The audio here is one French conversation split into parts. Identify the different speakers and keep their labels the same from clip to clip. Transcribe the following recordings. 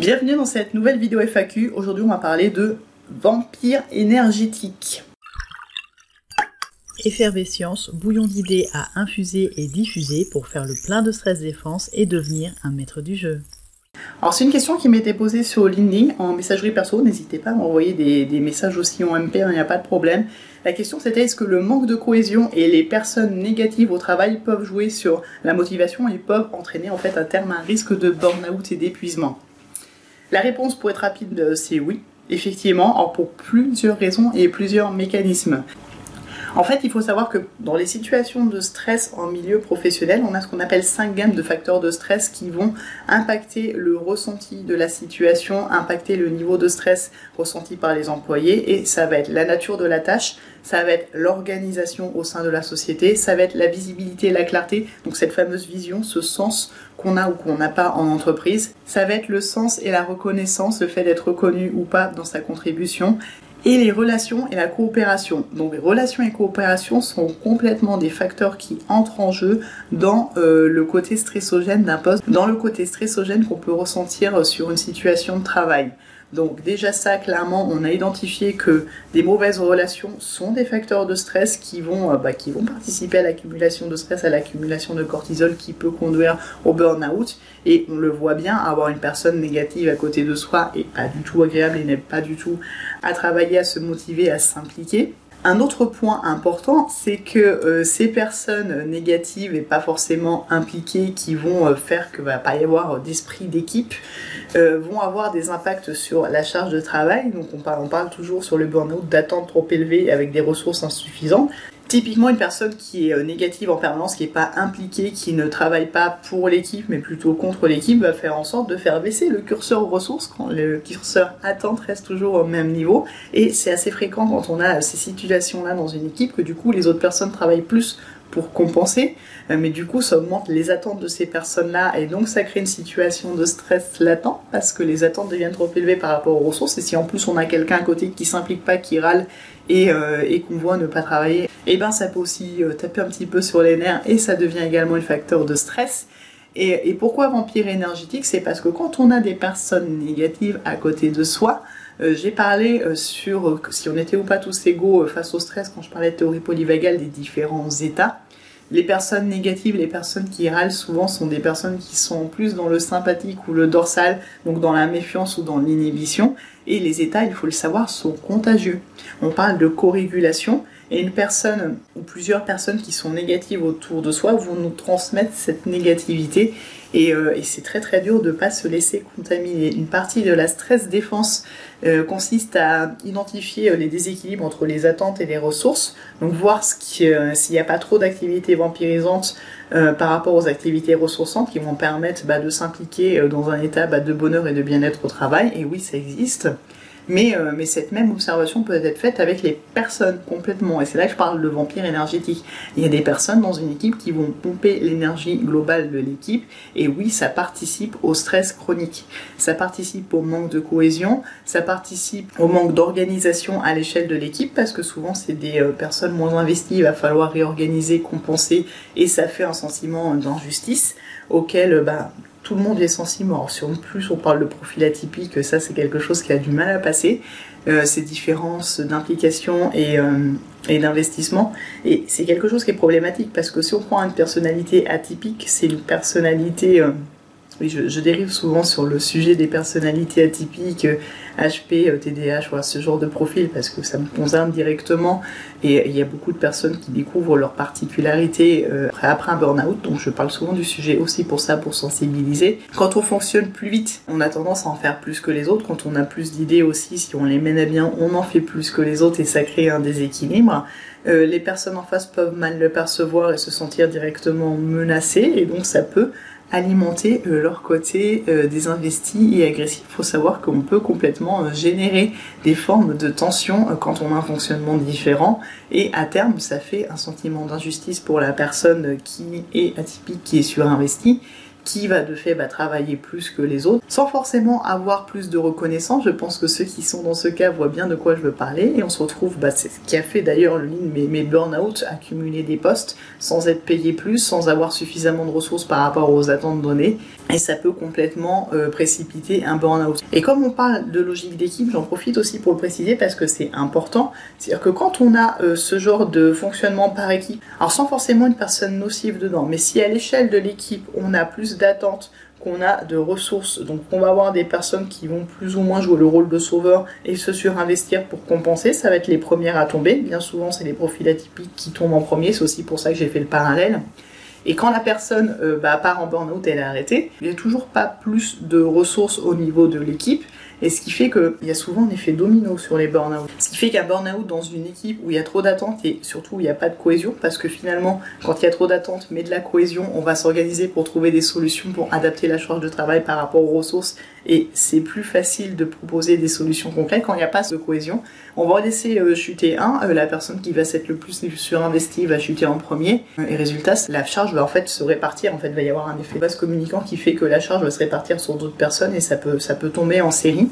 Speaker 1: Bienvenue dans cette nouvelle vidéo FAQ. Aujourd'hui, on va parler de vampire énergétique. Effervescience, bouillon d'idées à infuser et diffuser pour faire le plein de stress défense et devenir un maître du jeu. Alors c'est une question qui m'était posée sur LinkedIn en messagerie perso, n'hésitez pas à m'envoyer des, messages aussi en MP, il n'y a pas de problème. La question c'était est-ce que le manque de cohésion et les personnes négatives au travail peuvent jouer sur la motivation et peuvent entraîner en fait à terme un risque de burn-out et d'épuisement? La réponse pour être rapide, euh, c'est oui, effectivement, pour plusieurs raisons et plusieurs mécanismes. En fait, il faut savoir que dans les situations de stress en milieu professionnel, on a ce qu'on appelle cinq gammes de facteurs de stress qui vont impacter le ressenti de la situation, impacter le niveau de stress ressenti par les employés et ça va être la nature de la tâche, ça va être l'organisation au sein de la société, ça va être la visibilité, la clarté, donc cette fameuse vision, ce sens qu'on a ou qu'on n'a pas en entreprise, ça va être le sens et la reconnaissance, le fait d'être reconnu ou pas dans sa contribution, et les relations et la coopération. Donc les relations et coopération sont complètement des facteurs qui entrent en jeu dans euh, le côté stressogène d'un poste, dans le côté stressogène qu'on peut ressentir sur une situation de travail. Donc déjà ça, clairement, on a identifié que des mauvaises relations sont des facteurs de stress qui vont, euh, bah, qui vont participer à l'accumulation de stress, à l'accumulation de cortisol qui peut conduire au burn-out. Et on le voit bien, avoir une personne négative à côté de soi est pas du tout agréable et n'est pas du tout à travailler, à se motiver, à s'impliquer. Un autre point important, c'est que euh, ces personnes négatives et pas forcément impliquées qui vont euh, faire que va pas y avoir d'esprit d'équipe euh, vont avoir des impacts sur la charge de travail. Donc on parle, on parle toujours sur le burn-out d'attente trop élevée avec des ressources insuffisantes. Typiquement, une personne qui est euh, négative en permanence, qui n'est pas impliquée, qui ne travaille pas pour l'équipe, mais plutôt contre l'équipe, va faire en sorte de faire baisser le curseur aux ressources quand le curseur attente reste toujours au même niveau. Et c'est assez fréquent quand on a ces situations-là dans une équipe que du coup les autres personnes travaillent plus pour compenser, euh, mais du coup ça augmente les attentes de ces personnes-là et donc ça crée une situation de stress latent parce que les attentes deviennent trop élevées par rapport aux ressources. Et si en plus on a quelqu'un à côté qui s'implique pas, qui râle et, euh, qu'on voit ne pas travailler, et eh ben ça peut aussi euh, taper un petit peu sur les nerfs et ça devient également un facteur de stress. Et, et pourquoi vampire énergétique? C'est parce que quand on a des personnes négatives à côté de soi, j'ai parlé euh, sur si on était ou pas tous égaux face au stress quand je parlais de théorie polyvagale des différents états. Les personnes négatives, les personnes qui râlent souvent sont des personnes qui sont plus dans le sympathique ou le dorsal, donc dans la méfiance ou dans l'inhibition. Et les états, il faut le savoir, sont contagieux. On parle de co-régulation et une personne ou plusieurs personnes qui sont négatives autour de soi vont nous transmettre cette négativité euh, et, c'est très très dur de ne pas se laisser contaminer. Une partie de la stress défense euh, consiste à identifier euh, les déséquilibres entre les attentes et les ressources, donc voir s'il n'y a pas trop d'activités vampirisantes par rapport aux activités ressourçantes qui vont permettre bah, de s'impliquer dans un état bah, de bonheur et de bien-être au travail. Et oui, ça existe. Mais, euh, mais cette même observation peut être faite avec les personnes complètement. Et c'est là que je parle de vampire énergétique. Il y a des personnes dans une équipe qui vont pomper l'énergie globale de l'équipe. Et oui, ça participe au stress chronique. Ça participe au manque de cohésion. Ça participe au manque d'organisation à l'échelle de l'équipe parce que souvent c'est des euh, personnes moins investies. Il va falloir réorganiser, compenser. Et ça fait un sentiment d'injustice auquel bah, tout le monde est sensible. Alors, si en plus on parle de profil atypique, ça c'est quelque chose qui a du mal à passer. Euh, ces différences d'implication et, euh, et d'investissement. Et c'est quelque chose qui est problématique parce que si on prend une personnalité atypique, c'est une personnalité euh, oui, je, dérive souvent sur le sujet des personnalités atypiques, HP, TDAH, voilà, ce genre de profil, parce que ça me concerne directement. Et il y a beaucoup de personnes qui découvrent leurs particularités euh, après un burn-out, donc je parle souvent du sujet aussi pour ça, pour sensibiliser. Quand on fonctionne plus vite, on a tendance à en faire plus que les autres. Quand on a plus d'idées aussi, si on les mène à bien, on en fait plus que les autres et ça crée un déséquilibre. Euh, les personnes en face peuvent mal le percevoir et se sentir directement menacées, et donc ça peut alimenter euh, leur côté euh, désinvesti et agressif. Il faut savoir qu'on peut complètement euh, générer des formes de tension quand on a un fonctionnement différent et à terme ça fait un sentiment d'injustice pour la personne qui est atypique, qui est surinvestie qui va de fait va travailler plus que les autres, sans forcément avoir plus de reconnaissance. Je pense que ceux qui sont dans ce cas voient bien de quoi je veux parler, et on se retrouve, bah, c'est ce qui a fait d'ailleurs mes, mes burn-out, accumuler des postes sans être payé plus, sans avoir suffisamment de ressources par rapport aux attentes données. Et ça peut complètement euh, précipiter un burn-out. Et comme on parle de logique d'équipe, j'en profite aussi pour le préciser parce que c'est important. C'est-à-dire que quand on a euh, ce genre de fonctionnement par équipe, alors sans forcément une personne nocive dedans, mais si à l'échelle de l'équipe on a plus d'attentes, qu'on a de ressources, donc on va avoir des personnes qui vont plus ou moins jouer le rôle de sauveur et se surinvestir pour compenser, ça va être les premières à tomber. Bien souvent c'est les profils atypiques qui tombent en premier, c'est aussi pour ça que j'ai fait le parallèle. Et quand la personne euh, bah, part en burn-out, elle est arrêtée, il n'y a toujours pas plus de ressources au niveau de l'équipe. Et ce qui fait qu'il y a souvent un effet domino sur les burn-out. Ce qui fait qu'un burn-out dans une équipe où il y a trop d'attentes et surtout où il n'y a pas de cohésion, parce que finalement, quand il y a trop d'attentes mais de la cohésion, on va s'organiser pour trouver des solutions pour adapter la charge de travail par rapport aux ressources. Et c'est plus facile de proposer des solutions concrètes quand il n'y a pas de cohésion. On va laisser euh, chuter un, euh, la personne qui va s'être le plus surinvestie va chuter en premier. Et résultat, la charge va en fait se répartir. En fait, il va y avoir un effet base communicant qui fait que la charge va se répartir sur d'autres personnes et ça peut, ça peut tomber en série.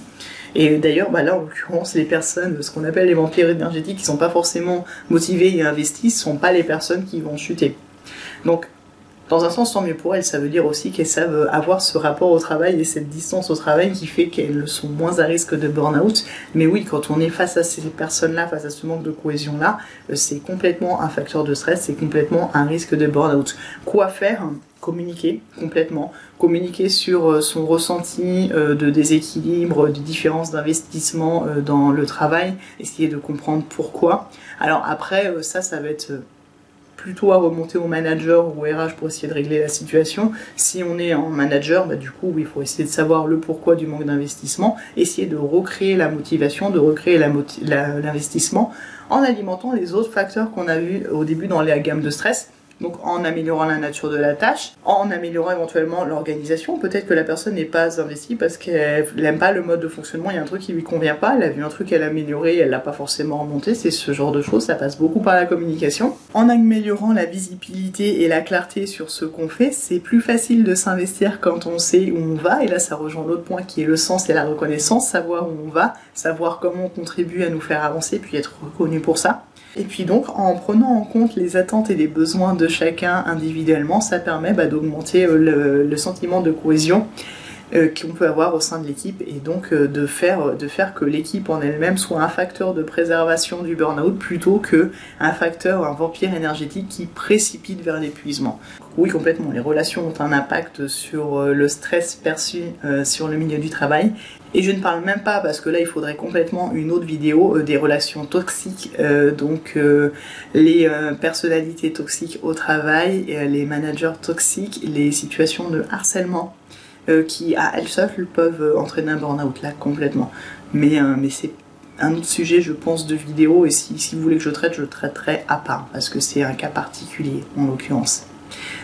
Speaker 1: Et d'ailleurs, bah là, en l'occurrence, les personnes, ce qu'on appelle les vampires énergétiques, qui sont pas forcément motivés et investis, sont pas les personnes qui vont chuter. Donc, dans un sens, tant mieux pour elles. Ça veut dire aussi qu'elles savent avoir ce rapport au travail et cette distance au travail qui fait qu'elles sont moins à risque de burn-out. Mais oui, quand on est face à ces personnes-là, face à ce manque de cohésion-là, euh, c'est complètement un facteur de stress, c'est complètement un risque de burn-out. Quoi faire? Communiquer complètement, communiquer sur euh, son ressenti euh, de déséquilibre, de différence d'investissement dans le travail, essayer de comprendre pourquoi. Alors après, ça, ça va être plutôt à remonter au manager ou au RH pour essayer de régler la situation. Si on est en manager, bah, du coup, il faut essayer de savoir le pourquoi du manque d'investissement, essayer de recréer la motivation, de recréer l'investissement en alimentant les autres facteurs qu'on a vus au début dans la gamme de stress donc en améliorant la nature de la tâche, en améliorant éventuellement l'organisation. Peut-être que la personne n'est pas investie parce qu'elle n'aime pas le mode de fonctionnement, il y a un truc qui lui convient pas, elle a vu un truc qu'elle a amélioré, elle l'a pas forcément remonté, c'est ce genre de choses, ça passe beaucoup par la communication. En améliorant la visibilité et la clarté sur ce qu'on fait, c'est plus facile de s'investir quand on sait où on va, et là ça rejoint l'autre point qui est le sens et la reconnaissance, savoir où on va, savoir comment on contribue à nous faire avancer, puis être reconnu pour ça. Et puis donc, en prenant en compte les attentes et les besoins de chacun individuellement, ça permet bah, d'augmenter euh, le, sentiment de cohésion euh, qu'on peut avoir au sein de l'équipe et donc euh, de, faire, de faire que l'équipe en elle-même soit un facteur de préservation du burn-out plutôt que un facteur, un vampire énergétique qui précipite vers l'épuisement. Oui, complètement. Les relations ont un impact sur le stress perçu sur le milieu du travail et je ne parle même pas, parce que là il faudrait complètement une autre vidéo, euh, des relations toxiques, euh, donc euh, les personnalités toxiques au travail, les managers toxiques, les situations de harcèlement qui à elles seules peuvent entraîner un burn-out là complètement. Mais, mais c'est un autre sujet, je pense, de vidéo, et si, si vous voulez que je traite, je traiterai à part, parce que c'est un cas particulier en l'occurrence.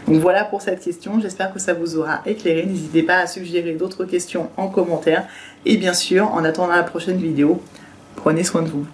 Speaker 1: Donc voilà pour cette question, j'espère que ça vous aura éclairé. N'hésitez pas à suggérer d'autres questions en commentaire. Et bien sûr, en attendant la prochaine vidéo, prenez soin de vous.